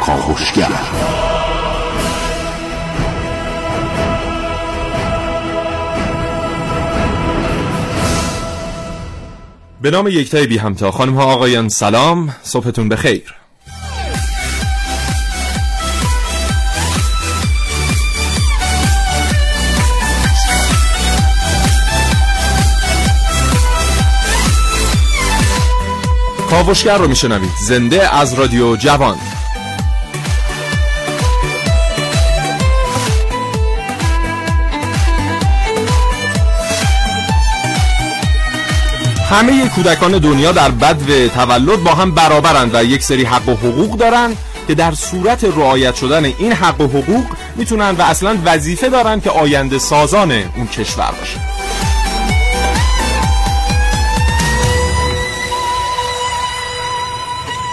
کاوشگر به نام یکتای بی همتا. خانم ها آقایان سلام. صبحتون بخیر. کاوشگر رو میشنوید. زنده از رادیو جوان. همه کودکان دنیا در بد تولد با هم برابرند و یک سری حق و حقوق دارند که در صورت رعایت شدن این حق و حقوق می‌تونن و اصلا وظیفه دارن که آینده سازان اون کشور باشن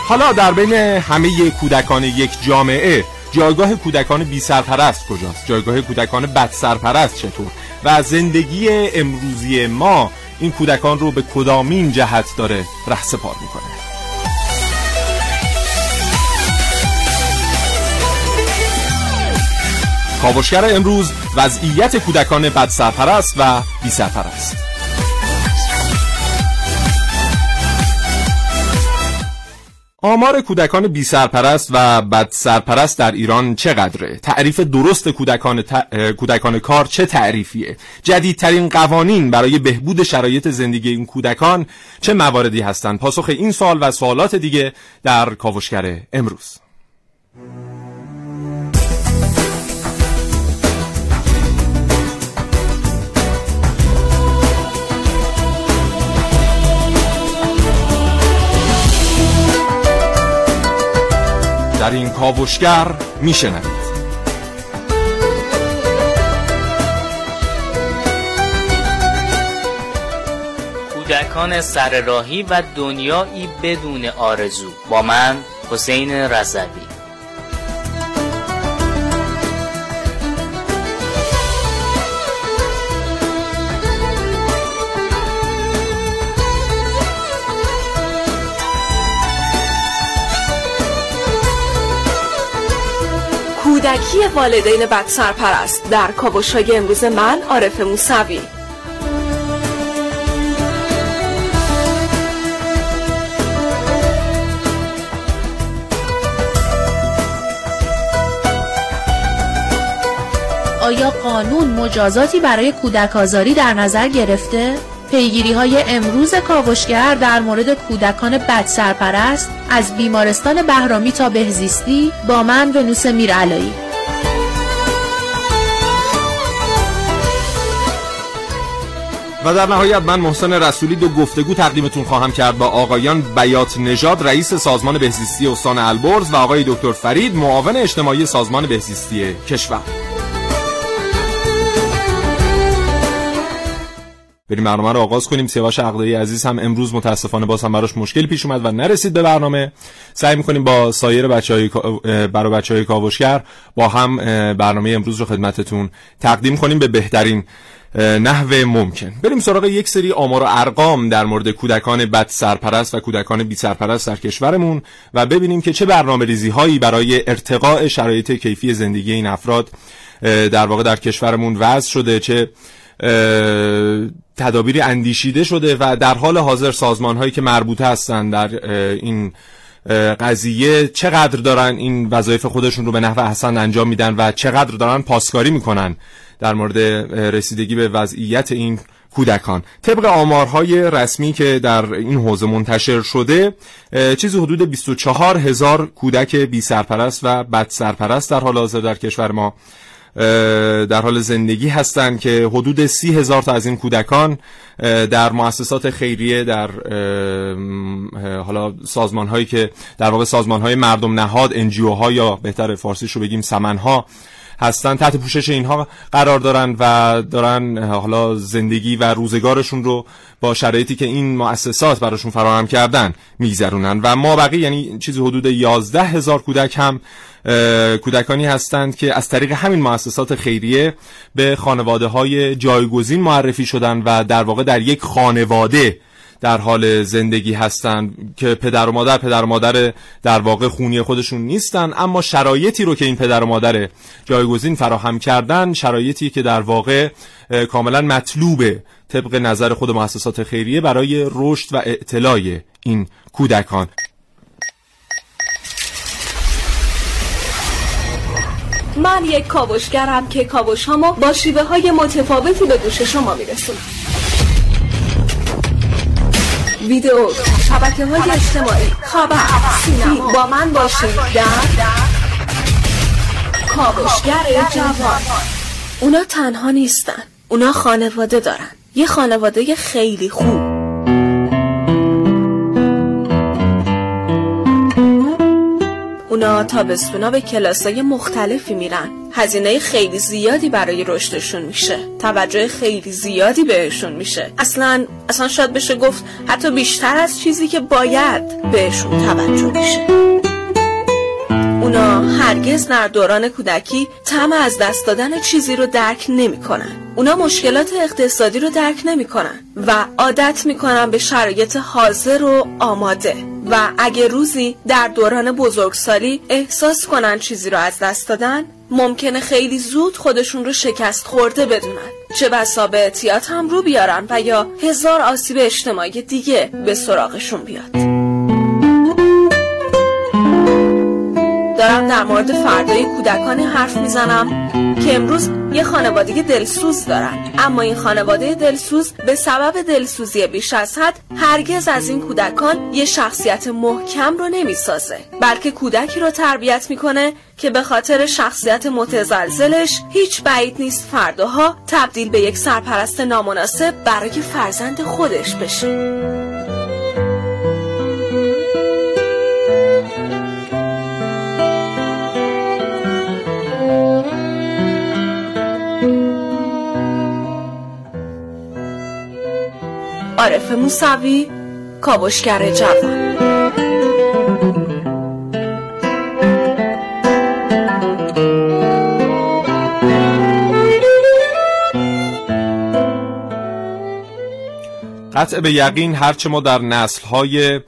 حالا در بین همه کودکان یک جامعه جایگاه کودکان بی سرپرست کجاست؟ جایگاه کودکان بد سرپرست چطور؟ و زندگی امروزی ما این کودکان رو به کدامین جهت داره رهسپار می‌کنه. کاوشگر امروز وضعیت کودکان بد سرپرست و بی آمار کودکان بی سرپرست و بد سرپرست در ایران چقدره؟ تعریف درست کودکان, کودکان کار چه تعریفیه؟ جدیدترین قوانین برای بهبود شرایط زندگی این کودکان چه مواردی هستند؟ پاسخ این سوال و سوالات دیگه در کاوشگر امروز این کاوشگر میشنوید. کودکان سرراهی و دنیایی بدون آرزو. با من حسین رضوی. کودکی والدین بد سرپرست در کاوشهای امروز من عارف موسوی آیا قانون مجازاتی برای کودک آزاری در نظر گرفته؟ پیگیری های امروز کاوشگر در مورد کودکان بد سرپرست از بیمارستان بهرامی تا بهزیستی با من ونوس میرعلایی. و در نهایت من محسن رسولی دو گفتگو تقدیمتون خواهم کرد با آقایان بیات نژاد رئیس سازمان بهزیستی استان البرز و آقای دکتر فرید معاون اجتماعی سازمان بهزیستی کشور. بریم برنامه رو آغاز کنیم. سیاوش عقدایی عزیز هم امروز متاسفانه باز هم براش مشکل پیش اومد و نرسید به برنامه. سعی می‌کنیم با سایر بچه های برای بچه های کاوشگر با هم برنامه امروز رو خدمتتون تقدیم کنیم به بهترین نحو ممکن. بریم سراغ یک سری آمار و ارقام در مورد کودکان بد سرپرست و کودکان بی سرپرست در کشورمون و ببینیم که چه برنامه ریزی هایی برای ارتقاء شرایط کیفی زندگی این افراد در واقع در کشورمون وضع شده چه تدابیری اندیشیده شده و در حال حاضر سازمان هایی که مربوطه هستند در این قضیه چقدر دارن این وظایف خودشون رو به نحو احسن انجام میدن و چقدر دارن پاسکاری می‌کنن در مورد رسیدگی به وضعیت این کودکان. طبق آمارهای رسمی که در این حوزه منتشر شده چیزی حدود 24 هزار کودک بی سرپرست و بد سرپرست در حال حاضر در کشور ما در حال زندگی هستند که حدود سی هزار تا از این کودکان در مؤسسات خیریه در حالا سازمان هایی که در واقع سازمان های مردم نهاد انجیو ها یا بهتر فارسیش رو بگیم سمن ها هستن تحت پوشش اینها قرار دارن و دارن حالا زندگی و روزگارشون رو با شرایطی که این مؤسسات براشون فراهم کردن میگذرونن. و ما بقیه یعنی چیزی حدود 11 هزار کودک هم کودکانی هستند که از طریق همین مؤسسات خیریه به خانواده های جایگزین معرفی شدن و در واقع در یک خانواده در حال زندگی هستند که پدر و مادر پدر و مادر در واقع خونی خودشون نیستن اما شرایطی رو که این پدر و مادر جایگزین فراهم کردن شرایطی که در واقع کاملا مطلوبه طبق نظر خود مؤسسات خیریه برای رشد و اعتلای این کودکان. من یک کاوشگرم که کاوش با شیوه های متفاوتی به گوش شما میرسونم. ویدیو شبکه های اجتماعی. خبر سینما با من باشید در کاوشگر جوان. اونا تنها نیستن. اونا خانواده دارن. یه خانواده خیلی خوب. اونا تابستونا به کلاسای مختلفی میرن. هزینه خیلی زیادی برای رشدشون میشه. توجه خیلی زیادی بهشون میشه. اصلا اصلا شاید بشه گفت حتی بیشتر از چیزی که باید بهشون توجه میشه. اونا هرگز در دوران کودکی تم از دست دادن چیزی رو درک نمی‌کنن. اونا مشکلات اقتصادی رو درک نمی‌کنن و عادت می‌کنن به شرایط حاضر و آماده. و اگه روزی در دوران بزرگسالی احساس کنن چیزی رو از دست دادن ممکنه خیلی زود خودشون رو شکست خورده بدونن. چه بسا به اعتیاد هم رو بیارن و یا هزار آسیب اجتماعی دیگه به سراغشون بیاد. دارم در مورد فردای کودکانی حرف می‌زنم که امروز یه خانواده دلسوز دارن. اما این خانواده دلسوز به سبب دلسوزی بیش از حد هرگز از این کودکان یه شخصیت محکم رو نمی‌سازه. بلکه کودکی رو تربیت می‌کنه که به خاطر شخصیت متزلزلش هیچ بعید نیست فرداها تبدیل به یک سرپرست نامناسب برای فرزند خودش بشه. عارف موسوی کاوشگر جوان. قطع به یقین هرچه ما در نسلهای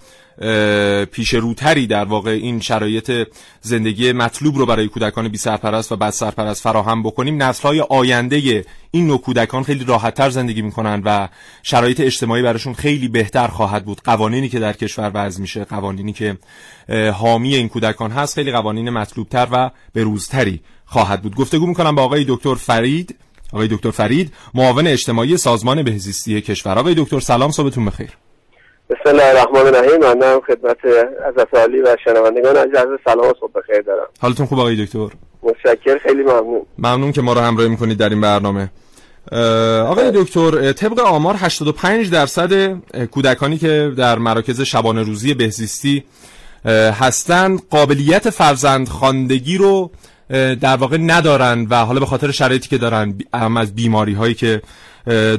پیش روتری در واقع این شرایط زندگی مطلوب رو برای کودکان بی سرپرست و بد سرپرست فراهم بکنیم. نسل های آینده این نوع کودکان خیلی راحتتر زندگی می‌کنن و شرایط اجتماعی براشون خیلی بهتر خواهد بود. قوانینی که در کشور وضع میشه قوانینی که حامی این کودکان هست خیلی قوانین مطلوبتر و بروزتری خواهد بود. گفتگو می‌کنم با آقای دکتر فرید. آقای دکتر فرید معاون اجتماعی سازمان بهزیستی کشور. آقای دکتر سلام صبحتون بخیر. بسم الله الرحمن الرحیم من خدمت از عالی و شنوندگان عزیز. سلام و صبح بخیر دارم. حالتون خوب آقای دکتر؟ متشکر خیلی ممنون. ممنون که ما رو همراهی می‌کنید در این برنامه. آقای دکتر طبق آمار 85 درصد کودکانی که در مراکز شبانه روزی بهزیستی هستند قابلیت فرزند خاندگی رو در واقع ندارن و حالا به خاطر شرایطی که دارن هم از بیماری هایی که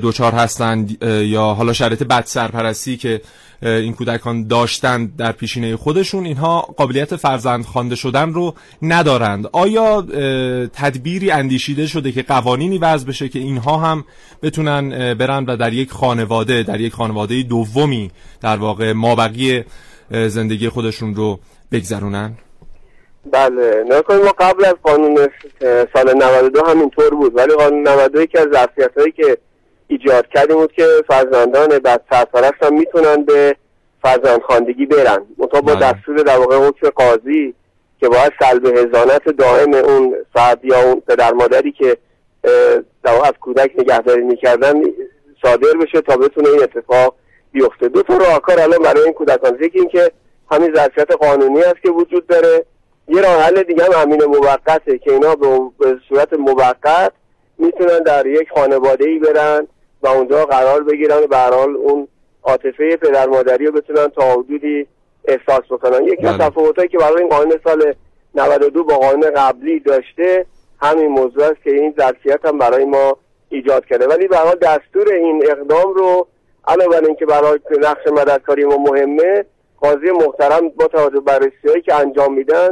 دوچار هستند یا حالا شرایط بد سرپرستی که این کودکان داشتند در پیشینه خودشون اینها قابلیت فرزند خوانده شدن رو ندارند. آیا تدبیری اندیشیده شده که قوانینی وضع بشه که اینها هم بتونن برن و در یک خانواده در یک خانواده دومی در واقع مابقی زندگی خودشون رو بگذرونن؟ بله نکنید ما قبل از قانون سال 92 همینطور بود ولی قانون 92 که از ظرفیت هایی که ایجاد کردیم بود که فرزندان بعد سرپرست هم می‌تونن به فرزند خاندگی برن. منتها با بله. دستور در واقع حکم قاضی که باید سلب هزانت دائم اون فرد یا اون پدر مادری که در از کودک نگهداری می‌کردن صادر بشه تا بتونه این اتفاق بیفته. دو تا راهکار الان برای این کودکان. یکی این که همین ظرفیت قانونی است که وجود داره. یه راه حل دیگه هم امین موقته که اینا به صورت موقت می‌تونن در یک خانواده ای برن. و اونجا قرار بگیرن و به اون عاطفه پدر مادری رو بتونن تا حدودی احساس بکنن یکی از بله. تفاوتایی که برای این قانون سال 92 با قانون قبلی داشته همین موضوع است که این ظرفیت هم برای ما ایجاد کرده ولی به حال دستور این اقدام رو علاوه بر اینکه برای نقش مددکاری ما مهمه قاضی محترم با توجه بررسی که انجام میدن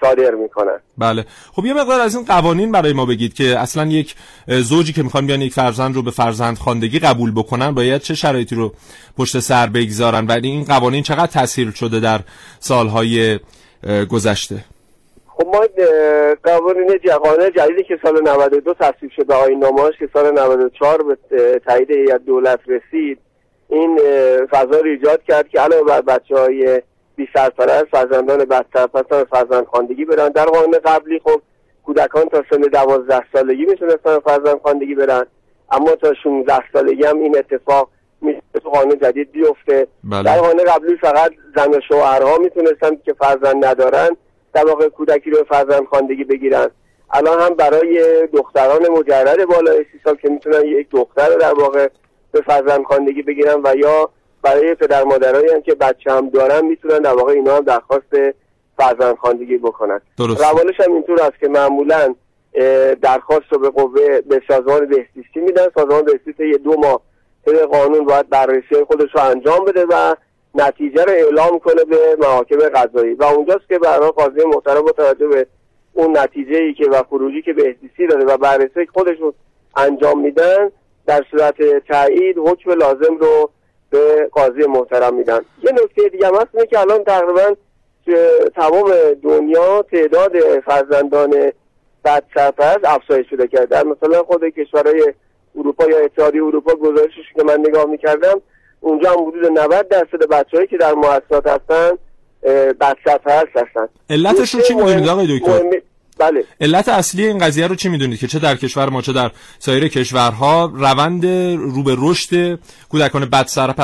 صادر می‌کنن. بله. خب یه مقدار از این قوانین برای ما بگید که اصلا یک زوجی که می‌خوان بیان یک فرزند رو به فرزند خواندگی قبول بکنن باید چه شرایطی رو پشت سر بگذارن؟ ولی این قوانین چقدر تاثیر شده در سالهای گذشته؟ خب ما قوانین قانون جدیدی که سال 92 تصویب شد به آیین نامه‌اش که سال 94 به تایید هیئت دولت رسید این فضا رو ایجاد کرد که علاوه بر بچه های بی سرپرست فرزندان بد سرپرست فرزند خواندگی برن. در قانون قبلی خب کودکان تا سن دوازده سالگی می‌تونستن فرزند خواندگی برن. اما تا 16 سالگی هم این اتفاق می‌تونه تو قانون جدید بیفته. بله. در قانون قبلی فقط زن و شوهرها می‌تونستن که فرزند ندارن در واقع کودکی رو فرزند خواندگی بگیرن. الان هم برای دختران مجرد بالای سی سال که می‌تونن یک دختر رو در واقع به فرزند خواندگی بگیرن و یا برای پدر مادرایی هم که بچه هم دارن می‌تونن در واقع اینا هم درخواست فرزند خواندگی بکنن. درست. روالش هم اینطور است که معمولا درخواست رو به قوه به سازمان بهزیستی میدن. سازمان بهزیستی یه دو ماه طبق قانون باید بررسی خودش رو انجام بده و نتیجه رو اعلام کنه به محاکم قضایی. و اونجاست که برای قاضی محترم با توجه به اون نتیجه ای که و خروجی که بهزیستی داده و بررسی خودش رو انجام میدن در صورت تایید حکم لازم رو به قاضی محترم میدن. یه نکته دیگه هم هست اینه که الان تقریبا تمام دنیا تعداد فرزندان بد سرپرست افزایش پیدا کرده. در مثلا خود کشورهای اروپا یا اتحادیه اروپا گزارشش که من نگاه می‌کردم اونجا هم حدود 90 درصد بچههایی که در مؤسسات هستن بد سرپرست هستن. علتش رو چی می‌دونید آقای دکتر؟ بله. علت اصلی این قضیه رو چی می‌دونید که چه در کشور ما چه در سایر کشورها روند رو به رشد کودکان بد, سرپ...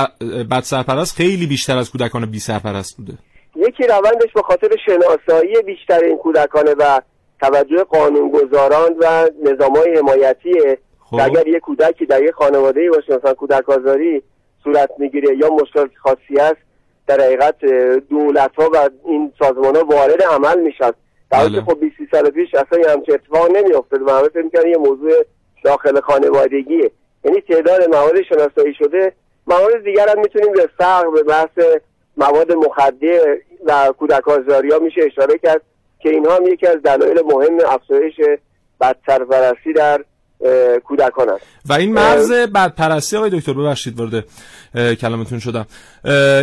بد سرپرست خیلی بیشتر از کودکان بی سرپرست بوده. یکی روندش به خاطر شناسایی بیشتر این کودکانه و توجه قانونگذاران و نظام های حمایتیه خب. اگر یه کودکی در یه خانواده باشه مثلا کودک آزاری صورت می‌گیره یا مشکل خاصی است در حقیقت دولت ها و این سازمان ها وارد عمل میشن. در حالی بله. که خب 20 سال پیش اصلا یه همچه اتفاق نمیافتاد و همه فکر می‌کردن یه موضوع داخل خانوادگیه یعنی تعداد مواد شناسایی شده موارد دیگر هم می‌تونیم به فقر به بحث مواد مخدر و کودک ها میشه اشاره کرد که اینها هم یکی از دلایل مهم افزایش بدسرپرستی در کودکان است و این مرز بدپرستی آقای دکتر ببخشید وارد اه، کلامتون شدم.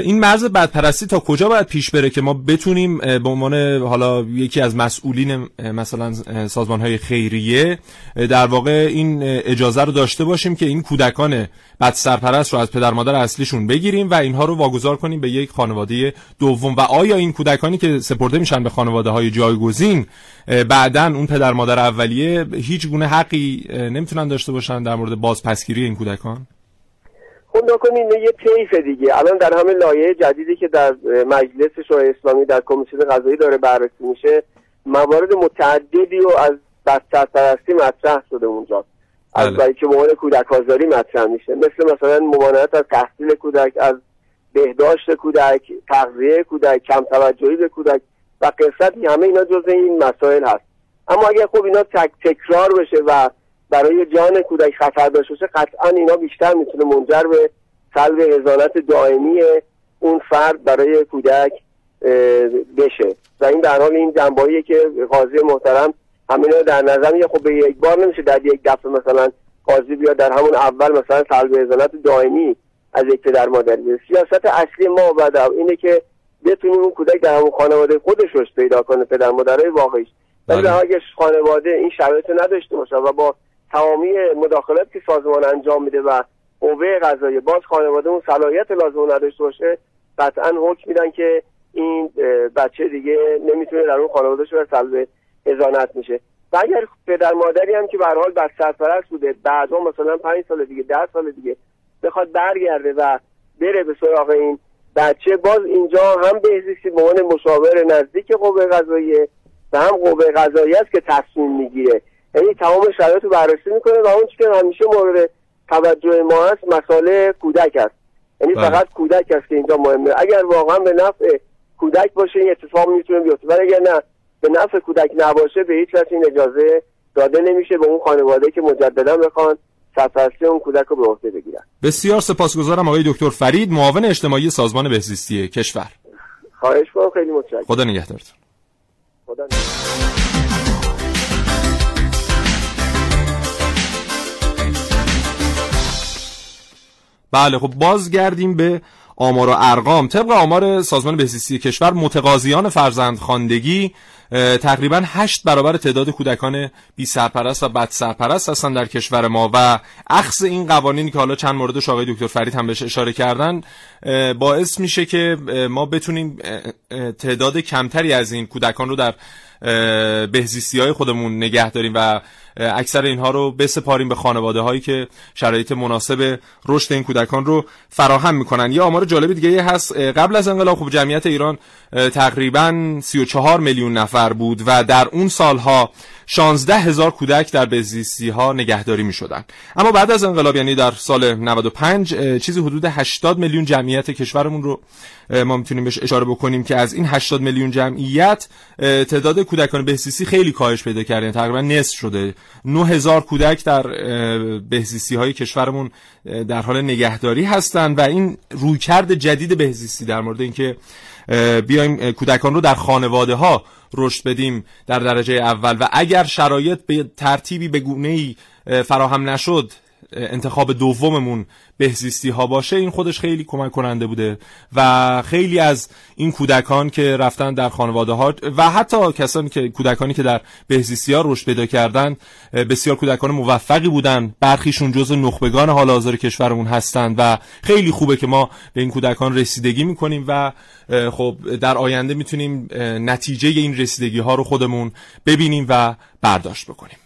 این مرز بدپرستی تا کجا باید پیش بره که ما بتونیم به عنوان حالا یکی از مسئولین مثلا سازمان های خیریه در واقع این اجازه رو داشته باشیم که این کودکان بد سرپرست رو از پدر مادر اصلیشون بگیریم و اینها رو واگذار کنیم به یک خانواده دوم. و آیا این کودکانی که سپرده میشن به خانواده های جایگزین بعداً اون پدر مادر اولیه هیچ گونه حقی نمی‌تونن داشته باشن در مورد بازپسگیری این کودکان؟ خب نکنین یه طیف دیگه. الان در همه لایه جدیدی که در مجلس شورای اسلامی در کمیسیون قضایی داره بررسی میشه موارد متعددی رو از بدسرپرستی مطرح شده اونجا. از بله. برای که عنوان کودک آزاری مطرح میشه. مثل مثلا ممانعت از تحصیل کودک از بهداشت کودک تغذیه کودک کم توجهی به کودک. و قصت همه اینا جزء این مسائل هست. اما اگر خب اینا تک تکرار بشه و برای جان کودک خطر داشته باشه قطعا اینا بیشتر می‌تونه منجر به سلب هزانت دائمی اون فرد برای کودک بشه. و این در حال این جنبهاییه که قاضی محترم همین رو در نظر میگه خب به یک بار نمیشه در یک دفعه مثلا قاضی بیاد در همون اول مثلا سلب هزانت دائمی از یک پدر مادر بده سیاست اصلی ما در اینه که بتونیم اون کودک در همون خانواده خودش رشد پیدا کنه پدر مادرای واقعیش ولی بله. اگه خانواده این شرایط رو نداشته باشه و با تمامی مداخلات که سازمان انجام میده و قوه قضاییه باز خانواده اون صلاحیت لازم رو نداشته باشه قطعا حکم میدن که این بچه دیگه نمی‌تونه در اون خانواده شو سلب ازانت میشه و اگر پدر مادری هم که به هر حال بد سرپرست بوده بعدا مثلا پنج سال دیگه ده سال دیگه بخواد برگرده و بره به سراغ این بچه باز اینجا هم بهزیستی به عنوان مشاور نزدیک قوه قضاییه و هم قوه قضایی است که تصمیم می‌گیره. یعنی تمام شرایط رو بررسی می‌کنه و اون که همیشه مورد توجه ما هست مسئله کودک است. یعنی بله. فقط کودک است که اینجا مهمه. اگر واقعا به نفع کودک باشه این اتفاق می‌تونه بیفته. ولی اگر نه به نفع کودک نباشه به هیچ وجه این اجازه داده نمیشه. به اون خانواده که مجددا بخوان سرپرستی اون کودک رو به عهده بگیرن. بسیار سپاسگزارم آقای دکتر فرید معاون اجتماعی سازمان بهزیستی کشور. خواهش کنم خیلی متشکرم. خدا نگهدارتون. خدا بله خب بازگردیم به آمار و ارقام. طبق آمار سازمان بهزیستی کشور متقاضیان فرزندخواندگی تقریبا هشت برابر تعداد کودکان بی سرپرست و بد سرپرست هستن در کشور ما و اخذ این قوانینی که حالا چند موردش آقای دکتر فرید هم بهش اشاره کردن باعث میشه که ما بتونیم تعداد کمتری از این کودکان رو در بهزیستی های خودمون نگه داریم و اکثر اینها رو بسپاریم به خانواده هایی که شرایط مناسب رشد این کودکان رو فراهم می‌کنن یه آمار جالب دیگه هست قبل از انقلاب خب جمعیت ایران تقریبا 34 میلیون نفر بود و در اون سالها 16 هزار کودک در بزیستی ها نگهداری می شدن. اما بعد از انقلاب یعنی در سال 95 چیزی حدود 80 میلیون جمعیت کشورمون رو ما می‌تونیم بهش اشاره بکنیم که از این 80 میلیون جمعیت تعداد کودکان بهزیستی خیلی کاهش پیدا کرده یعنی تقریبا نصف شده 9000 کودک در بهزیستی های کشورمون در حال نگهداری هستند و این رویکرد جدید بهزیستی در مورد اینکه بیایم کودکان رو در خانواده ها رشد بدیم در درجه اول. و اگر شرایط به ترتیبی به گونه ای فراهم نشد انتخاب دوممون بهزیستی ها باشه این خودش خیلی کمک کننده بوده. و خیلی از این کودکان که رفتن در خانواده ها و حتی کسانی که کودکانی که در بهزیستی ها رشد پیدا کردن بسیار کودکان موفقی بودن. برخیشون جز نخبگان حال حاضر کشورمون هستند و خیلی خوبه که ما به این کودکان رسیدگی می‌کنیم و خب در آینده می‌تونیم نتیجه این رسیدگی ها رو خودمون ببینیم و برداشت بکنیم.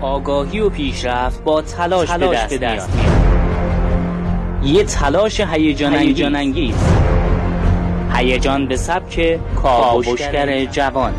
آگاهی و پیشرفت با تلاش, تلاش به دست, میاد. یه تلاش هیجان انگیز هیجان به سبک کاوشگر جوان.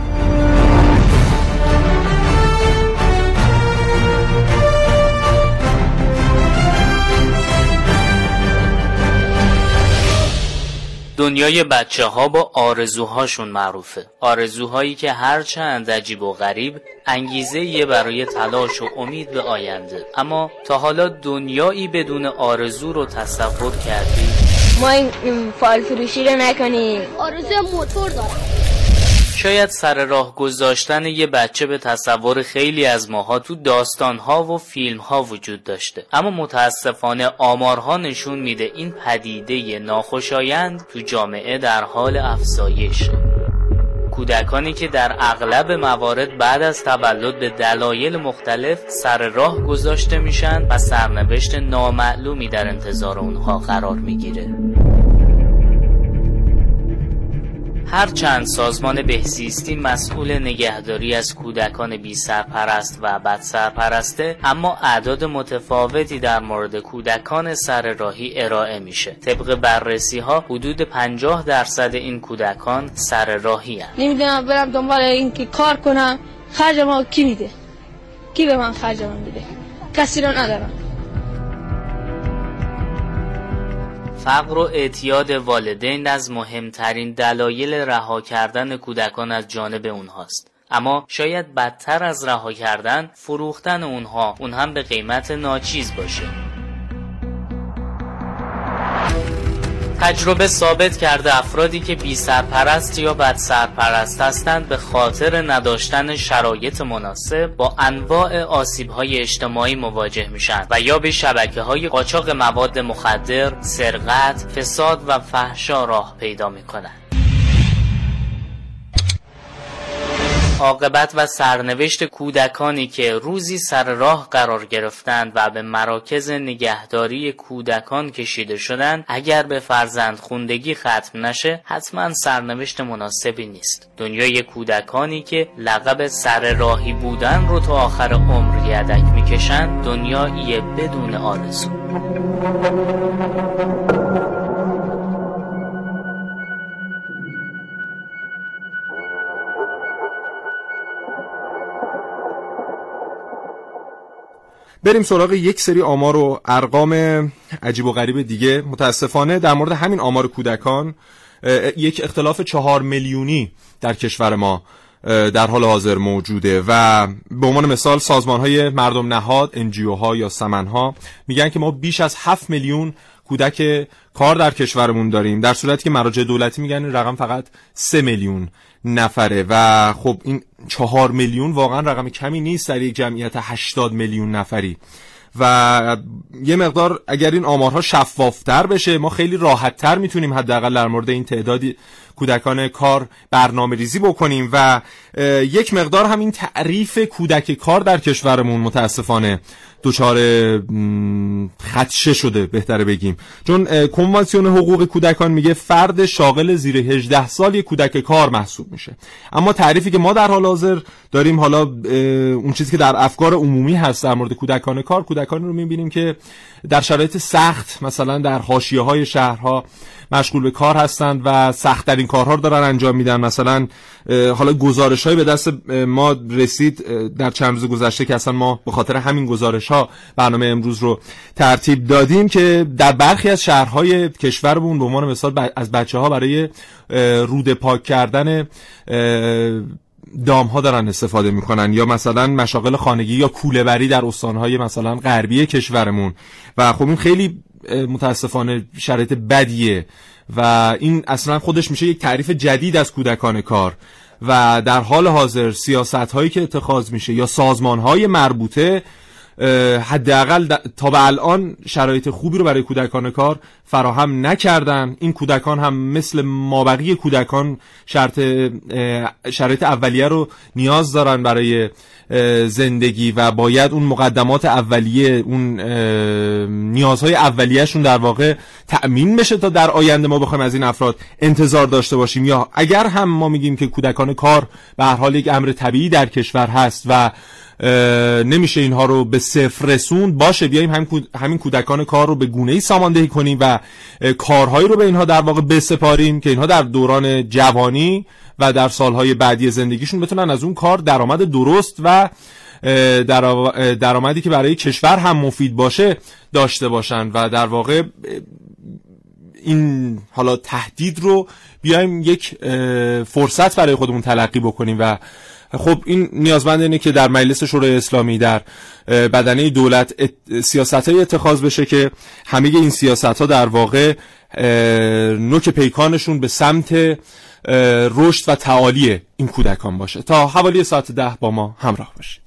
دنیای بچه ها با آرزوهاشون معروفه. آرزوهایی که هرچند عجیب و غریب انگیزه یه برای تلاش و امید به آینده. اما تا حالا دنیایی بدون آرزو رو تصور کردی؟ ما این فال فروشی رو نکنیم. آرزو موتور دارم. شاید سر راه گذاشتن یه بچه به تصور خیلی از ماها تو داستانها و فیلمها وجود داشته. اما متاسفانه آمارها نشون میده این پدیده ناخوشایند تو جامعه در حال افزایش. کودکانی که در اغلب موارد بعد از تولد به دلایل مختلف سر راه گذاشته میشن و سرنوشت نامعلومی در انتظار اونها قرار می‌گیره. هرچند سازمان بهزیستی مسئول نگهداری از کودکان بی سرپرست و بد سرپرسته اما اعداد متفاوتی در مورد کودکان سر راهی ارائه میشه. طبق بررسی ها حدود 50 درصد این کودکان سر راهی هن. نمی‌دونم برم دنبال این که کار کنم خرج ما کی میده؟ کی به من خرج من میده؟ کسی رو ندارم. فقر و اعتیاد والدین از مهمترین دلایل رها کردن کودکان از جانب اونهاست. اما شاید بدتر از رها کردن فروختن اونها اون هم به قیمت ناچیز باشه. تجربه ثابت کرده افرادی که بی سرپرست یا بد سرپرست هستند به خاطر نداشتن شرایط مناسب با انواع آسیب های اجتماعی مواجه میشن و یا به شبکه های قاچاق مواد مخدر، سرقت، فساد و فحشا راه پیدا می‌کنند. عاقبت و سرنوشت کودکانی که روزی سر راه قرار گرفتند و به مراکز نگهداری کودکان کشیده شدند اگر به فرزند خوندگی ختم نشه حتما سرنوشت مناسبی نیست. دنیای کودکانی که لقب سر راهی بودن رو تا آخر عمر یدک می‌کشند دنیایی بدون آرزو. بریم سراغ یک سری آمار و ارقام عجیب و غریب دیگه. متاسفانه در مورد همین آمار کودکان یک اختلاف چهار میلیونی در کشور ما در حال حاضر موجوده و به عنوان مثال سازمان های مردم نهاد انجیو ها یا سمن ها میگن که ما بیش از 7 میلیون کودک کار در کشورمون داریم. در صورتی که مراجع دولتی میگن این رقم فقط سه میلیون نفره. و خب این چهار میلیون واقعا رقم کمی نیست در یک جمعیت 80 میلیون نفری. و یه مقدار اگر این آمارها شفافتر بشه ما خیلی راحتتر می‌تونیم حداقل در مورد این تعدادی کودکان کار برنامه ریزی بکنیم. و یک مقدار همین تعریف کودک کار در کشورمون متاسفانه دچار خدشه شده بهتره بگیم. چون کنوانسیون حقوق کودکان میگه فرد شاغل زیر 18 سال یک کودک کار محسوب میشه. اما تعریفی که ما در حال حاضر داریم حالا اون چیزی که در افکار عمومی هست در مورد کودکان کار کودکان رو می‌بینیم که در شرایط سخت مثلا در حاشیه های شهرها مشغول به کار هستند و سختترین کارها رو دارن انجام میدن. مثلا حالا گزارش های به دست ما رسید در چند روز گذشته که اصلا ما به خاطر همین گزارش برنامه امروز رو ترتیب دادیم که در برخی از شهرهای کشورمون به عنوان مثال از بچه ها برای روده پاک کردن دام ها دارن استفاده می‌کنن یا مثلا مشاغل خانگی یا کوله بری در استانهای مثلا غربی کشورمون. و خب این خیلی متاسفانه شرایط بدیه و این اصلا خودش میشه یک تعریف جدید از کودکان کار. و در حال حاضر سیاست هایی که اتخاذ میشه یا سازمان های مربوطه حداقل تا به الان شرایط خوبی رو برای کودکان کار فراهم نکردن. این کودکان هم مثل مابقی کودکان شرط شرایط اولیه رو نیاز دارن برای زندگی و باید اون مقدمات اولیه اون نیازهای اولیهشون در واقع تأمین بشه تا در آینده ما بخوایم از این افراد انتظار داشته باشیم. یا اگر هم ما میگیم که کودکان کار به هر حال یک امر طبیعی در کشور هست و نمیشه اینها رو به صفر رسوند. باشه بیایم همین کودکان کار رو به گونه ای ساماندهی کنیم و کارهایی رو به اینها در واقع بسپاریم که اینها در دوران جوانی و در سالهای بعدی زندگیشون بتونن از اون کار درآمد درست و درآمدی که برای کشور هم مفید باشه داشته باشن و در واقع این حالا تهدید رو بیایم یک فرصت برای خودمون تلقی بکنیم و خب این نیازمند اینه که در مجلس شورای اسلامی در بدنه دولت سیاست های اتخاذ بشه که همه این سیاست ها در واقع نوک پیکانشون به سمت رشد و تعالی این کودکان باشه. تا حوالی ساعت ده با ما همراه باشید.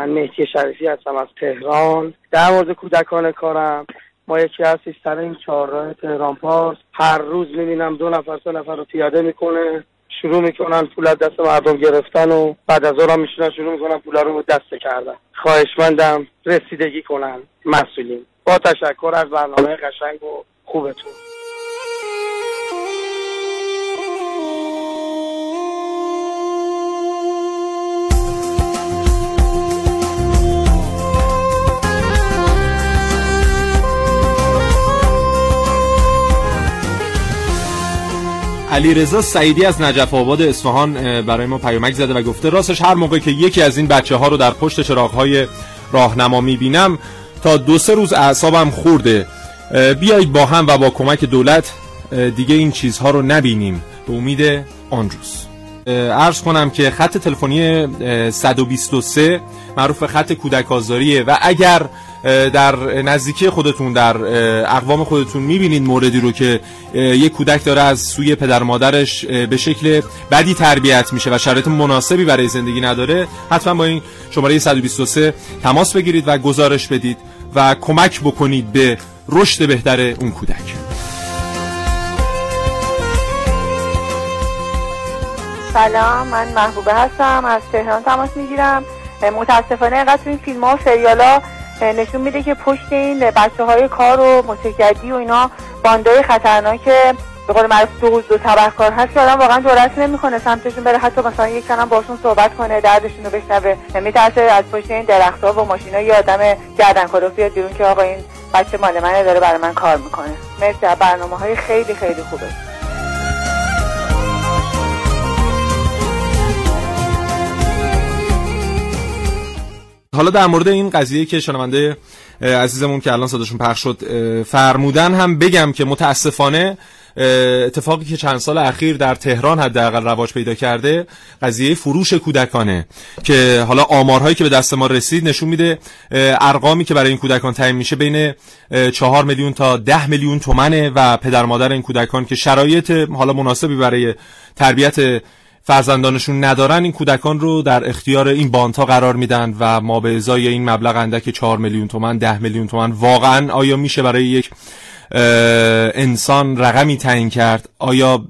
من مهدی شریفی هستم از تهران. در مورد کودکان کارم. ما یکی هستی سر این چهارراه تهران پارس هر روز می‌بینم دو نفر سه نفر رو پیاده می‌کنه. شروع می‌کنن پول از دست مردم گرفتن و بعد از آن میشونن شروع می‌کنن پول رو دست کردن. خواهشمندم رسیدگی کنن. مسئولین. با تشکر از برنامه قشنگ و خوبتون. علیرضا سعیدی از نجف آباد اصفهان برای ما پیامک زده و گفته راستش هر موقع که یکی از این بچه ها رو در پشت چراغ های راهنما می‌بینم تا دو سه روز اعصابم خورده. بیایید با هم و با کمک دولت دیگه این چیزها رو نبینیم. به امید آن روز. عرض کنم که خط تلفنی 123 معروف خط کودک آزاریه و اگر در نزدیکی خودتون در اقوام خودتون می‌بینید موردی رو که یک کودک داره از سوی پدر مادرش به شکل بدی تربیت میشه و شرایط مناسبی برای زندگی نداره. حتما با این شماره 123 تماس بگیرید و گزارش بدید و کمک بکنید به رشد بهتر اون کودک. سلام من محبوبه هستم. از تهران تماس می‌گیرم. متاسفانه اینقدر این فیلم ها و سریال ها نشون میده که پشت این بچه های کار و موسیقی و اینا باندای خطرناک به قول معروف دو دو تبهکار هست که آدم واقعا جرأت نمی‌کنه. سمتشون بره حتی مثلا یک کنم باشون صحبت کنه دردشون رو بشنوه. میترسه از پشت این درختها و ماشینا یه آدم گردن کلوف بیاد بیرون که آقا این بچه مال منه داره برای من کار می‌کنه. مرسی برنامه های خیلی خیلی خوبه. حالا در مورد این قضیه که شنونده عزیزمون که الان صداشون پخش شد فرمودن هم بگم که متاسفانه اتفاقی که چند سال اخیر در تهران حداقل رواج پیدا کرده قضیه فروش کودکانه که حالا آمارهایی که به دست ما رسید نشون میده ارقامی که برای این کودکان تعیین میشه بین چهار میلیون تا ده میلیون تومنه و پدر مادر این کودکان که شرایط حالا مناسبی برای تربیت فرزندانشون ندارن این کودکان رو در اختیار این بانتا قرار میدن و ما به ازای این مبلغ اندک 4 میلیون تومن 10 میلیون تومن واقعا آیا میشه برای یک انسان رقمی تعیین کرد؟ آیا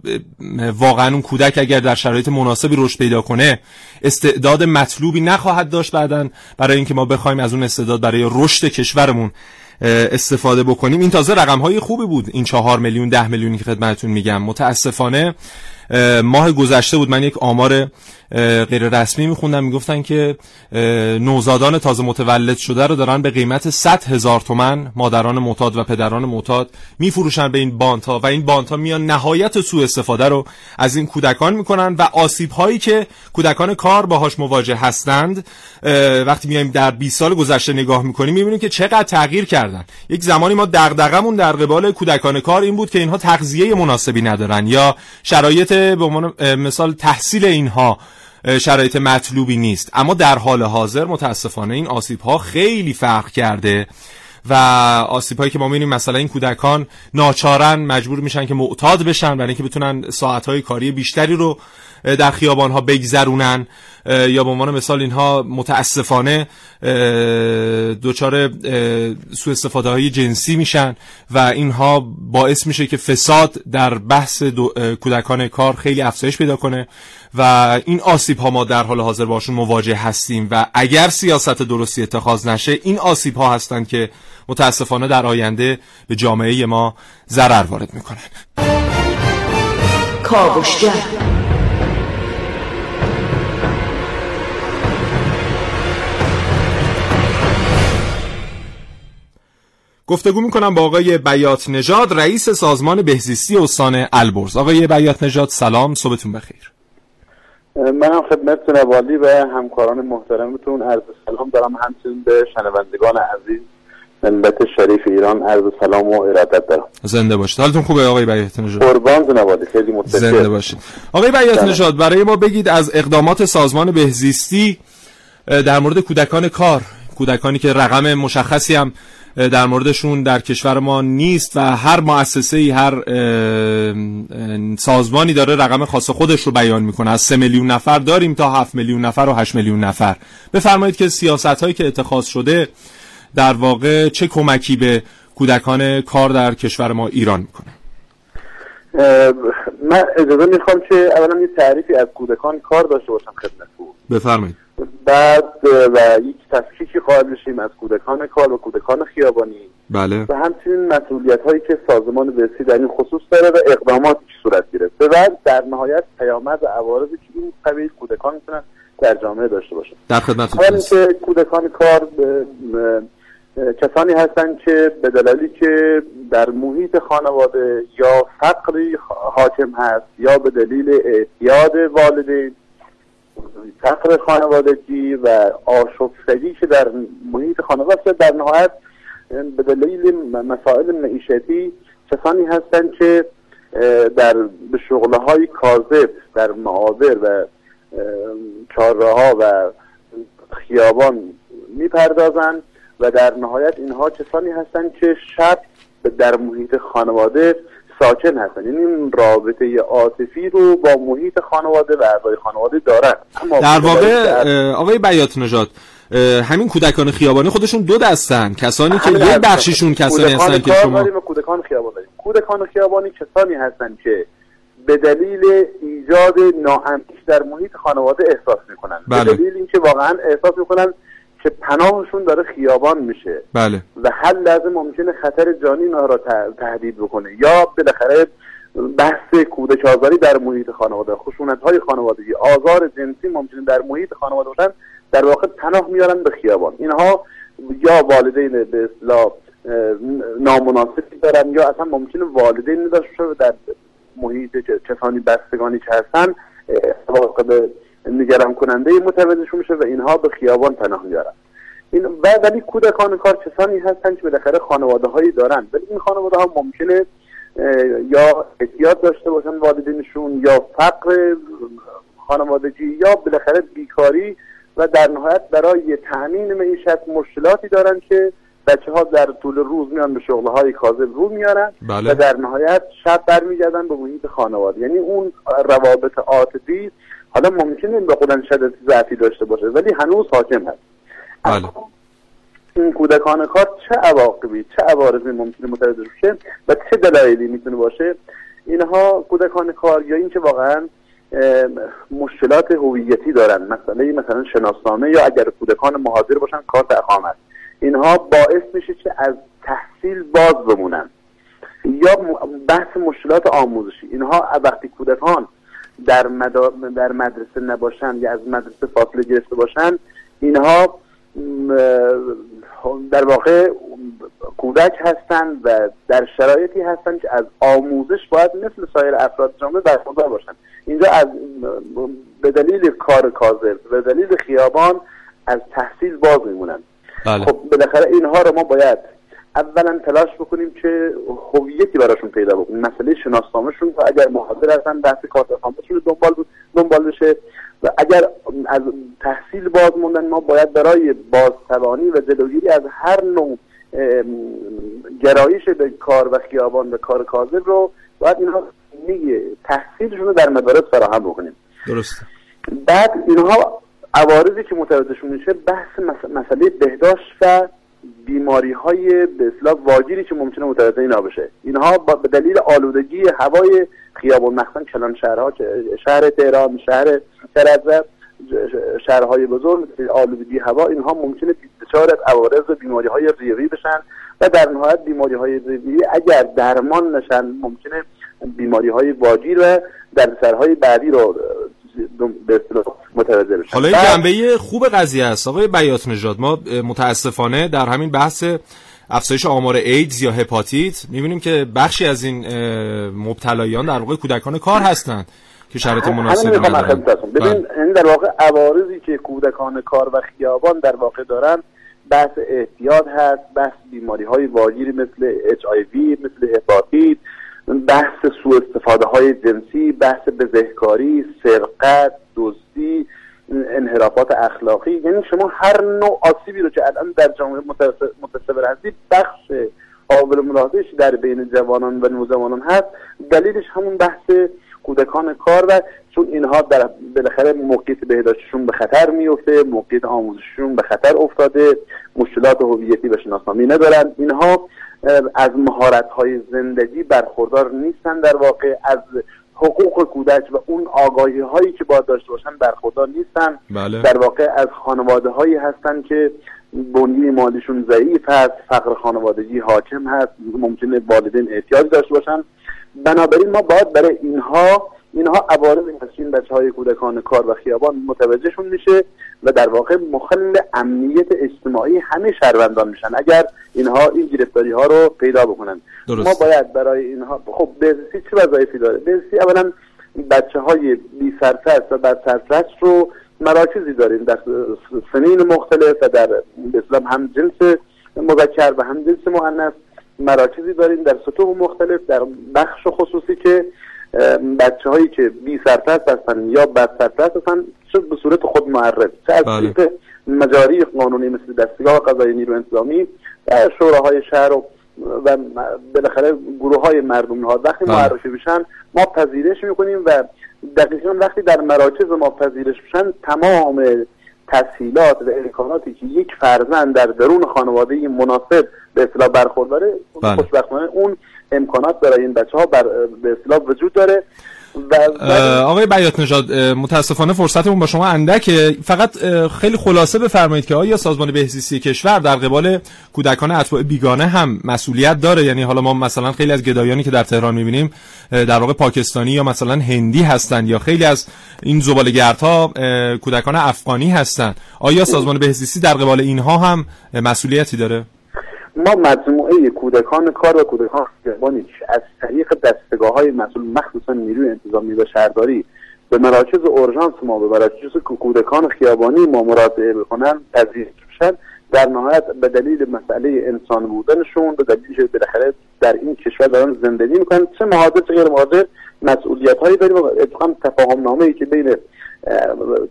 واقعا اون کودک اگر در شرایط مناسبی رشد پیدا کنه استعداد مطلوبی نخواهد داشت بعدا برای اینکه ما بخوایم از اون استعداد برای رشد کشورمون استفاده بکنیم؟ این تازه رقم های خوبی بود این چهار میلیون ده میلیونی که خدمتتون میگم. متاسفانه ماه گذشته بود. من یک آمار غیر رسمی میخوندم می‌گفتن که نوزادان تازه متولد شده رو دارن به قیمت 100 هزار تومن مادران معتاد و پدران معتاد میفروشن به این بانتا و این بانتا میان نهایت سوء استفاده رو از این کودکان می‌کنن و آسیب هایی که کودکان کار باهاش مواجه هستند وقتی میایم در 20 سال گذشته نگاه می‌کنیم می‌بینیم که چقدر تغییر کردن. یک زمانی ما دغدغمون در قبال کودکان کار این بود که اینها تغذیه مناسبی ندارن یا شرایط به عنوان مثال تحصیل اینها شرایط مطلوبی نیست. اما در حال حاضر متاسفانه این آسیب ها خیلی فرق کرده و آسیب هایی که ما می‌بینیم مثلا این کودکان ناچارن مجبور میشن که معتاد بشن برای اینکه بتونن ساعت های کاری بیشتری رو در خیابان ها بگذرونن یا به عنوان مثال اینها متاسفانه دچار سوء استفاده های جنسی میشن و اینها باعث میشه که فساد در بحث کودکان کار خیلی افزایش پیدا کنه و این آسیب ها ما در حال حاضر باشون مواجه هستیم و اگر سیاست درستی اتخاذ نشه این آسیب ها هستند که متاسفانه در آینده به جامعه ما ضرر وارد می‌کنن. کاوشگر. گفتگو می‌کنم با آقای بیات نژاد رئیس سازمان بهزیستی استان البرز. آقای بیات نژاد سلام صبحتون بخیر. من خدمت نوالی و همکاران محترمتون. عرض سلام دارم همچنین به شنوندگان عزیز. ملت شریف ایران عرض سلام و ارادت دارم. زنده باشید. حالتون خوبه آقای بیات نژاد؟ قربان نوالی خیلی متشکرم. زنده باشید. آقای بیات نژاد برای ما بگید از اقدامات سازمان بهزیستی در مورد کودکان کار کودکانی که رقم مشخصی هم در موردشون در کشور ما نیست و هر مؤسسه ای هر سازمانی داره رقم خاص خودش رو بیان می‌کنه. از 3 میلیون نفر داریم تا 7 میلیون نفر و 8 میلیون نفر. بفرمایید که سیاست هایی که اتخاذ شده در واقع چه کمکی به کودکان کار در کشور ما ایران می‌کنه؟ من اجازه می‌خوام که اولا یه تعریفی از کودکان کار داشته باشم خدمتتون. بفرمایید. بعد و یک تفکیکی قائل بشیم از کودکان کار و کودکان خیابانی. بله. و همچنین مسئولیت هایی که سازمان برسی در این خصوص داره و اقداماتی که صورت گرفته و در نهایت پیامد و عوارضی که این قبیل کودکان می‌تونن در جامعه داشته باشن. در خدمت که کودکان کار کسانی هستند که به دلالی که در محیط خانواده یا فقری حاکم هست یا به دلیل اعتیاد والدین فقر خانوادگی و آشفتگی که در محیط خانواده در نهایت به دلیل مسائل معیشتی کسانی هستند که در به شغله های کاذب در معابر و چهارراه و خیابان می‌پردازند و در نهایت اینها کسانی هستند که شب در محیط خانواده ساکن هستن. یعنی این رابطه عاطفی رو با محیط خانواده و اعضای خانواده دارن. در واقع آقای بیات نژاد همین کودکان خیابانی خودشون دو دستن. کسانی که یه بخشیشون کسانی هستن که شما کودکان خیابانی کودکان خیابانی کسانی هستن که به دلیل ایجاد ناامنی در محیط خانواده احساس می‌کنن. بله. به دلیل اینکه واقعا احساس می‌کنن که پناهشون داره خیابان میشه بله و هر لحظه ممکنه خطر جانی اینا را تهدید بکنه یا بالاخره بحث کودک آزاری در محیط خانواده خشونت های خانوادگی آزار جنسی ممکنه در محیط خانواده باشن در واقع پناه میارن به خیابان اینها یا والدین به اصطلاح نامناسبی دارن یا اصلا ممکنه والدین نداشته در محیط کسانی بستگانی که هستن نگران کننده متوجهشون میشه و اینها به خیابان پناه میارن این ولی کودکان کار کسانی هستن که بالاخره خانواده هایی دارن. ولی این خانواده ها ممکنه یا احتیاط داشته باشن والدینشون یا فقر خانوادگی یا بالاخره بیکاری و در نهایت برای تأمین معیشت مشکلاتی دارن که بچه ها در طول روز میان به شغل های کاذب رو میارن بله. و در نهایت شب برمیگردن به محیط خانواده. یعنی اون روابط عاطفی حالا ممکنه به خودن شدت ضعفی داشته باشه ولی هنوز حاکم هست. بله. این کودکان کار چه عواقبی چه عوارضی ممکنه متوجه بشه و چه دلایلی می‌تونه باشه؟ اینها کودکان کار یا اینکه واقعا مشکلات هویتی دارن مسئله مثلا شناسنامه یا اگر کودکان مهاجر باشن کارت اقامت اینها باعث میشه که از تحصیل باز بمونن یا بحث مشکلات آموزشی. اینها وقتی کودکان در, در مدرسه نباشن یا از مدرسه فاصله گرفته باشن اینها در واقع کودک هستند و در شرایطی هستند که از آموزش باید مثل سایر افراد جامعه برخوردار باشند اینجا از به دلیل کار کاذب به دلیل خیابان از تحصیل باز میمونن بله. خب بالاخره اینها رو ما باید اولا تلاش بکنیم که هویتی براشون پیدا بکنیم. مسئله شناسنامهشون و اگر محاضر هستن بحث کارت اقامتشون دنبال دنبال بشه. و اگر از تحصیل باز موندن ما باید برای بازتوانی و جلوگیری از هر نوع گرایش به کار و خیابان و کار کاذب رو باید اینها تحصیلشون رو در مدارس فراهم بکنیم. درسته. بعد اینها عوارضی که متوجهشون میشه بحث مسئله بهداشت و بیماری های به اصلاح واجیری که ممکنه متوجه اینا بشه اینها به دلیل آلودگی هوای خیابان مخصوصا کلان شهرها شهر تهران شهر کرج شهرهای بزرگ آلودگی هوا اینها ممکنه دچار عوارض بیماری های ریوی بشن و در نهایت بیماری های ریوی اگر درمان نشن ممکنه بیماری های واجیر و سرهای بعدی رو به متوجه بشن حالا این جنبه خوب قضیه است. آقای بیات نژاد ما متاسفانه در همین بحث افزایش آمار ایدز یا هپاتیت می‌بینیم که بخشی از این مبتلایان در واقع کودکان کار هستند که شرایط مناسبی ندارن. ببین بله. این در واقع عوارضی که کودکان کار و خیابان در واقع دارن بحث احتیاط هست بحث بیماری های واگیری مثل اچ آی وی مثل هپاتیت بحث سوء استفاده های جنسی بحث بزهکاری سرقت دزدی انحرافات اخلاقی. یعنی شما هر نوع آسیبی رو که الان در جامعه متصور هستید بخش قابل ملاحظهش در بین جوانان و نوجوانان هست. دلیلش همون بحث کودکان کار و چون اینها در بالاخره موقعیت بهداشتشون به خطر میفته موقعیت آموزششون به خطر افتاده مشکلات هویتی و شناسنامه ندارن. اینها از مهارت های زندگی برخوردار نیستن در واقع. از حقوق کودک و اون آگاهی هایی که باید داشته باشن برخوردار نیستن. بله. در واقع از خانواده هایی هستن که بنیه مالیشون ضعیف هست فقر خانوادگی حاکم هست ممکنه والدین احتیاج داشته باشن. بنابراین ما باید برای اینها اینها عوارض این بچه های کودکان کار و خیابان متوجهشون میشه و در واقع مخل امنیت اجتماعی همه شهروندان میشن. اگر اینها این گرفتاری ها رو پیدا بکنن. درست. ما باید برای اینها خب بهزیستی چه وظایفی داره؟ بهزیستی اولا بچه های بی سرپرست و بر سرپرست رو مراکزی داریم در سنین مختلف و در اسلام هم جنس مذکر و هم جنس مؤنث مراکزی داریم در سطوح مختلف در بخش خصوصی که بچه هایی که بی سرپرست هستن یا بد سرپرست هستن شد به صورت خود معرف چه از بله. طریق مجاری قانونی مثل دستگاه قضایی نیرو انتظامی و شوراهای شهر و و بالاخره گروه های مردم ها وقتی بله. معرفی بشن ما پذیرش می‌کنیم و دقیقا وقتی در مراکز ما پذیرش بشن تمام تسهیلات و امکاناتی که یک فرزند در درون خانواده مناسب به اصطلاح برخورداره بله. خوشبختانه اون امکانات برای این بچه ها بر به اصطلاح وجود داره آقای بیات نژاد متاسفانه فرصتمون با شما اندکه. فقط خیلی خلاصه بفرمایید که آیا سازمان بهزیستی کشور در قبال کودکان اتباع بیگانه هم مسئولیت داره؟ یعنی حالا ما مثلا خیلی از گدایانی که در تهران می‌بینیم در واقع پاکستانی یا مثلا هندی هستند یا خیلی از این زباله‌گردها اه، کودکان افغانی هستند. آیا سازمان بهزیستی در قبال اینها هم مسئولیتی داره؟ ما مجموعه کودکان کار و کودکان خیابانی که از طریق دستگاه های مسئول مخصوصا نیروی انتظامی و شهرداری به مراکز اورژانس ما به مراکز کودکان خیابانی ما مراجعه بکنن پذیرش بشن در نهایت به دلیل مسئله انسان بودنشون به دلیل بالاخره در این کشور دارن زندگی می‌کنن چه مهاجر چه غیر مهاجر مسئولیت هایی داریم و اتفاقا تفاهم نامه ای که بین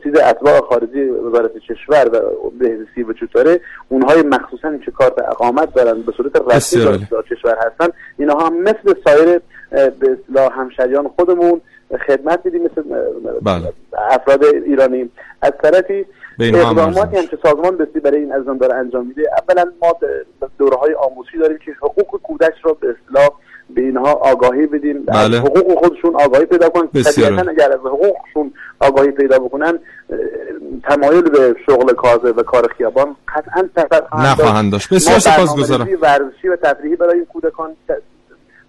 چیز اتباع خارجی وزارت کشور و بهزیستی وجود داره. اونهای مخصوصا که کارت اقامت دارن به صورت رسمی در کشور هستن اینها هم مثل سایر به اصطلاح همشریان خودمون خدمت میدیم مثل بله. افراد ایرانی. از طرفی اقداماتی هم که سازمان بسی برای این ازم داره انجام میده. اولا ما دوره های آموزشی داریم که حقوق کودک را به اصطلاح به اینها آگاهی بدیم بله. حقوق خودشون آگاهی پیدا کنن. طبیعتا اگر از حقوقشون آگاهی پیدا بکنن تمایل به شغل کازه و کار خیابان قطعا نخواهند داشت. بسیار سپاسگزارم. ورزشی و تفریحی برای این کودکان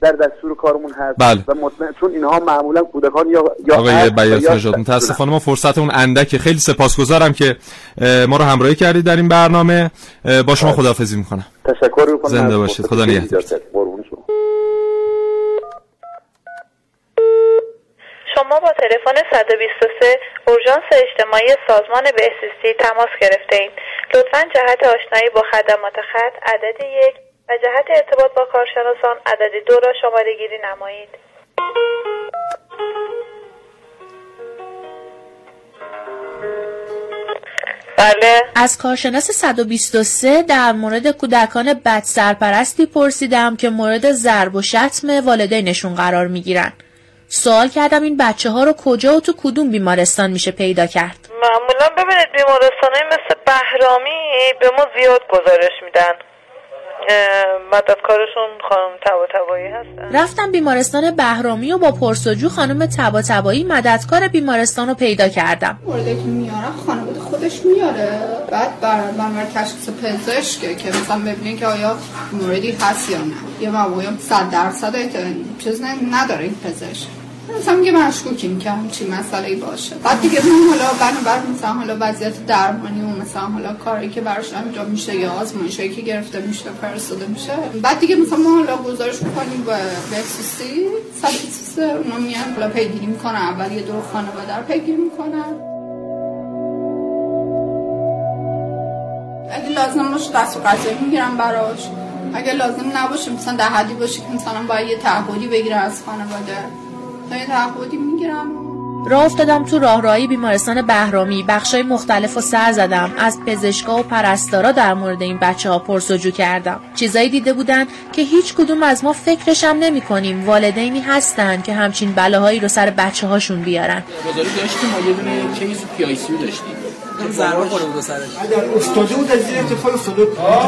در دستور کارمون هست بله. و مطمئن چون اینها معمولا کودکان یا یا آقای بیاس نژاد متاسفانه ما فرصتمون اندکه خیلی سپاسگزارم که ما رو همراهی کردید در این برنامه. با شما بله. خداحافظی می‌کنم. تشکر می‌کنم. زنده باشید. خدا نگهدار شما با تلفن 123 اورژانس اجتماعی سازمان بهزیستی تماس گرفته اید. لطفا جهت آشنایی با خدمات خط عدد یک و جهت ارتباط با کارشناسان عدد دو را شماره گیری نمایید. بله از کارشناس 123 در مورد کودکان بد سرپرستی پرسیدم که مورد ضرب و شتم والدینشون قرار می‌گیرن سوال کردم این بچه ها رو کجا و تو کدوم بیمارستان میشه پیدا کرد؟ معمولا ببینید بیمارستان مثل بهرامی به ما زیاد گزارش میدن. مددکارشون خانم تبا تبایی هستن. رفتم بیمارستان بهرامی و با پرسجو خانم تبا تبایی مددکار بیمارستان رو پیدا کردم. مورده که میارم خانواده خودش میاره. بعد بر بر تشخیص پزشکه که مثلا ببینین که آیا موردی هست یا نه. یا موقعی صد درصد چیز نداره این پزشک. مثلا میگه مشکوکیم که همچین مسئله باشه. بعد دیگه من حالا بنابر مثلا حالا وضعیت درمانی و مثلا حالا کاری که براش انجام میشه یا آزمایشی که گرفته میشه فرستاده میشه. بعد دیگه مثلا ما حالا گزارش می‌کنیم به بهسیستی سبسیستی اونا میان حالا پیگیری می‌کنن. اول یه دور خانواده رو پیگیری می‌کنن. اگه لازم باشه دست و قضایی می‌گیرم براش. اگه لازم نباشه مثلا در حدی باشه که مثلا باید یه تعهدی بگیره از خانواده. تعهدی می‌گیرم. راه افتادم تو راهروهای بیمارستان بهرامی. بخشای مختلف و سر زدم. از پزشکا و پرستارا در مورد این بچه ها پرسجو کردم. چیزایی دیده بودن که هیچ کدوم از ما فکرشم نمی کنیم والدینی هستن که همچین بلاهایی رو سر بچه هاشون بیارن داشتیم. ما یه دونه case PICU داشتیم. ضربه خورده بود سرش. اگر افتاده بود از این اتفاق افتاده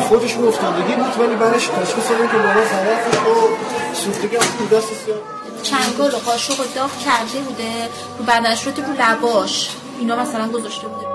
خودش افتادگی بود ولی بعدش تشخیص دادن که بالا ضربه و سوختگی از دست چنگال و قاشق و داغ کرده بوده رو بدنش رو رو لباش اینا مثلا گذاشته بوده.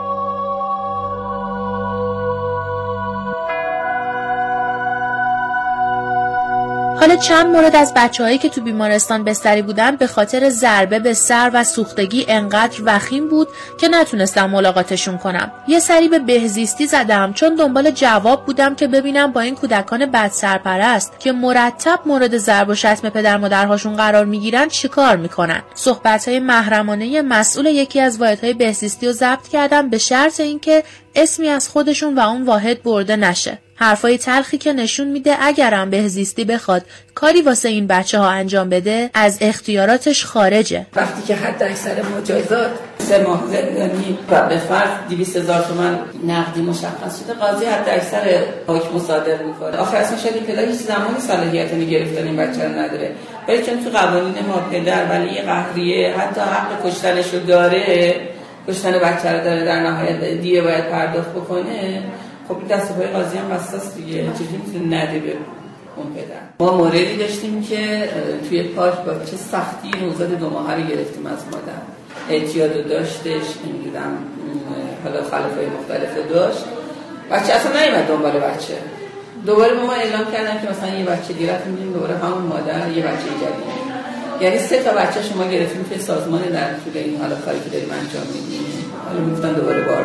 حالا چند مورد از بچههایی که تو بیمارستان بستری بودن به خاطر ضربه به سر و سوختگی انقدر وخیم بود که نتونستم ملاقاتشون کنم. یه سری به بهزیستی زدم چون دنبال جواب بودم که ببینم با این کودکان بد سرپرست که مرتب مورد ضرب و شتم پدر مادرهاشون قرار می‌گیرن چیکار می‌کنن. صحبت های محرمانه مسئول یکی از واحدهای بهزیستی رو ضبط کردم به شرط اینکه اسمی از خودشون و اون واحد برده نشه. حرفای تلخی که نشون میده اگرم بهزیستی بخواد کاری واسه این بچه ها انجام بده از اختیاراتش خارجه. وقتی که حد اکثر مجازات سه ماه زندانی و به فرض 200 هزار تومن نقدی مشخص شده قاضی حد اکثر حکم صادر می‌کنه. آخر اصلا شاید پدر هیچ زمانی صلاحیت گرفتن این بچه رو نداره. ولی چون تو قوانین ما پدر ولی قهریه حتی حق کشتنش رو داره کشتن بچه رو داره در نهایت دیه باید پرداخت بکنه خب دست پای قاضی هم بساس دیگه. چیزی می‌تونه نده به اون پدر. ما موردی داشتیم که توی پارک با چه سختی نوزاد دو ماه رو گرفتیم از مادر. اعتیاد داشتش نمی‌دونم حالا خلافه مختلف داشت. بچه اصلا نیمد دنبال بچه. دوباره ما اعلام کردن که مثلا یه بچه دیگه میدیم دوباره همون مادر یه بچه جدید. یعنی سه تا بچه شما گرفتیم که سازمان در طول این حالا کاری که داریم انجام میدیم. حالا می‌گفتن دوباره بار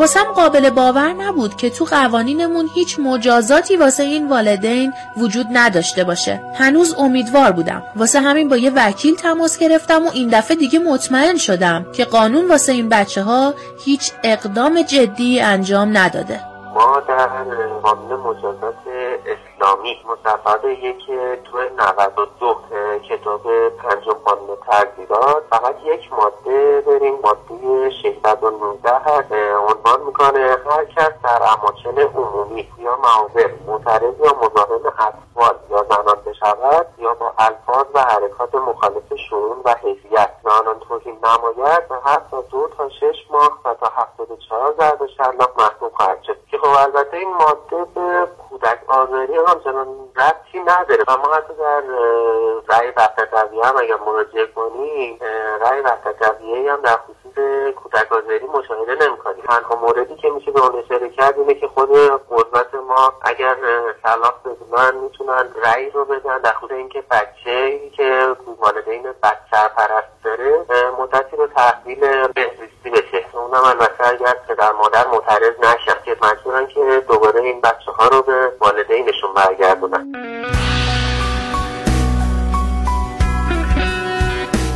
واسم قابل باور نبود که تو قوانینمون هیچ مجازاتی واسه این والدین وجود نداشته باشه. هنوز امیدوار بودم. واسه همین با یه وکیل تماس گرفتم و این دفعه دیگه مطمئن شدم که قانون واسه این بچه ها هیچ اقدام جدی انجام نداده. ما در قانون مجازات اسلامی مصفحه که تو 92 کتاب پنجم قانون تغییرات فقط یک ماده بریم ماده 619 هست عنوان می‌کنه هر کس در اماکن عمومی یا معاور معترض یا مزاحم اطفال یا زنان بشود یا با الفاظ و حرکات مخالف شعون و حیثیت. به آنان توهین نماید و حتی دو تا شش ماه و تا هفتاد چهار ضرب شلاق محکوم خواهد شد. که خب البته این ماده به کودک آزاری همچنان ربطی نداره. و ما حتی در رأی وحدت هم اگر مراجعه کنیم رأی وحدت هم در خصوص کودک آزاری مشاهده نمی‌کنیم. تنها موردی که میشه به اون اشاره کرد اینه که خود قدرت ما اگر خلاف بدونن می‌تونن رأی رو بدن. در خصوص اینکه بچه که والدین بچه سرپرست داره مدتی رو تحویل بهزیستی بشه اونم البته اگر پدر مادر معترض نشن که مجبورن که دوباره این بچه ها رو به والدینشون برگردونن.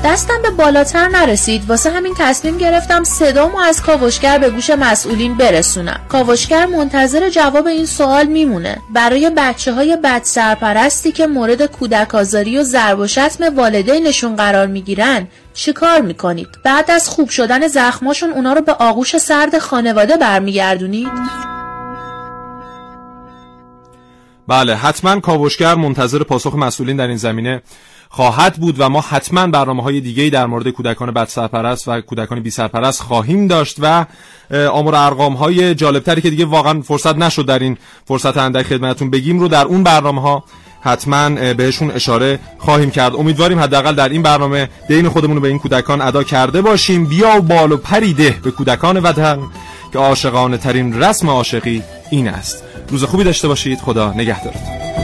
دستم به بالاتر نرسید واسه همین تصمیم گرفتم صدامو از کاوشگر به گوش مسئولین برسونم کاوشگر منتظر جواب این سوال میمونه برای بچه های بد سرپرستی که مورد کودک آزاری و ضرب و شتم والدینشون قرار می‌گیرن چه کار می‌کنید؟ بعد از خوب شدن زخماشون اونا رو به آغوش سرد خانواده برمیگردونید؟ بله حتما کاوشگر منتظر پاسخ مسئولین در این زمینه خواهد بود و ما حتما برنامه های دیگه در مورد کودکان بد سرپرست و کودکان بی سرپرست خواهیم داشت و آمار ارقام های جالبتری که دیگه واقعا فرصت نشد در این فرصت اندک خدمتتون بگیم رو در اون برنامه ها حتما بهشون اشاره خواهیم کرد. امیدواریم حداقل در این برنامه دین خودمون رو به این کودکان ادا کرده باشیم. بیا و بال و پریده به کودکان وطن که عاشقانه ترین رسم عاشقی این است. روز خوبی داشته باشید. خدا نگهدارتون.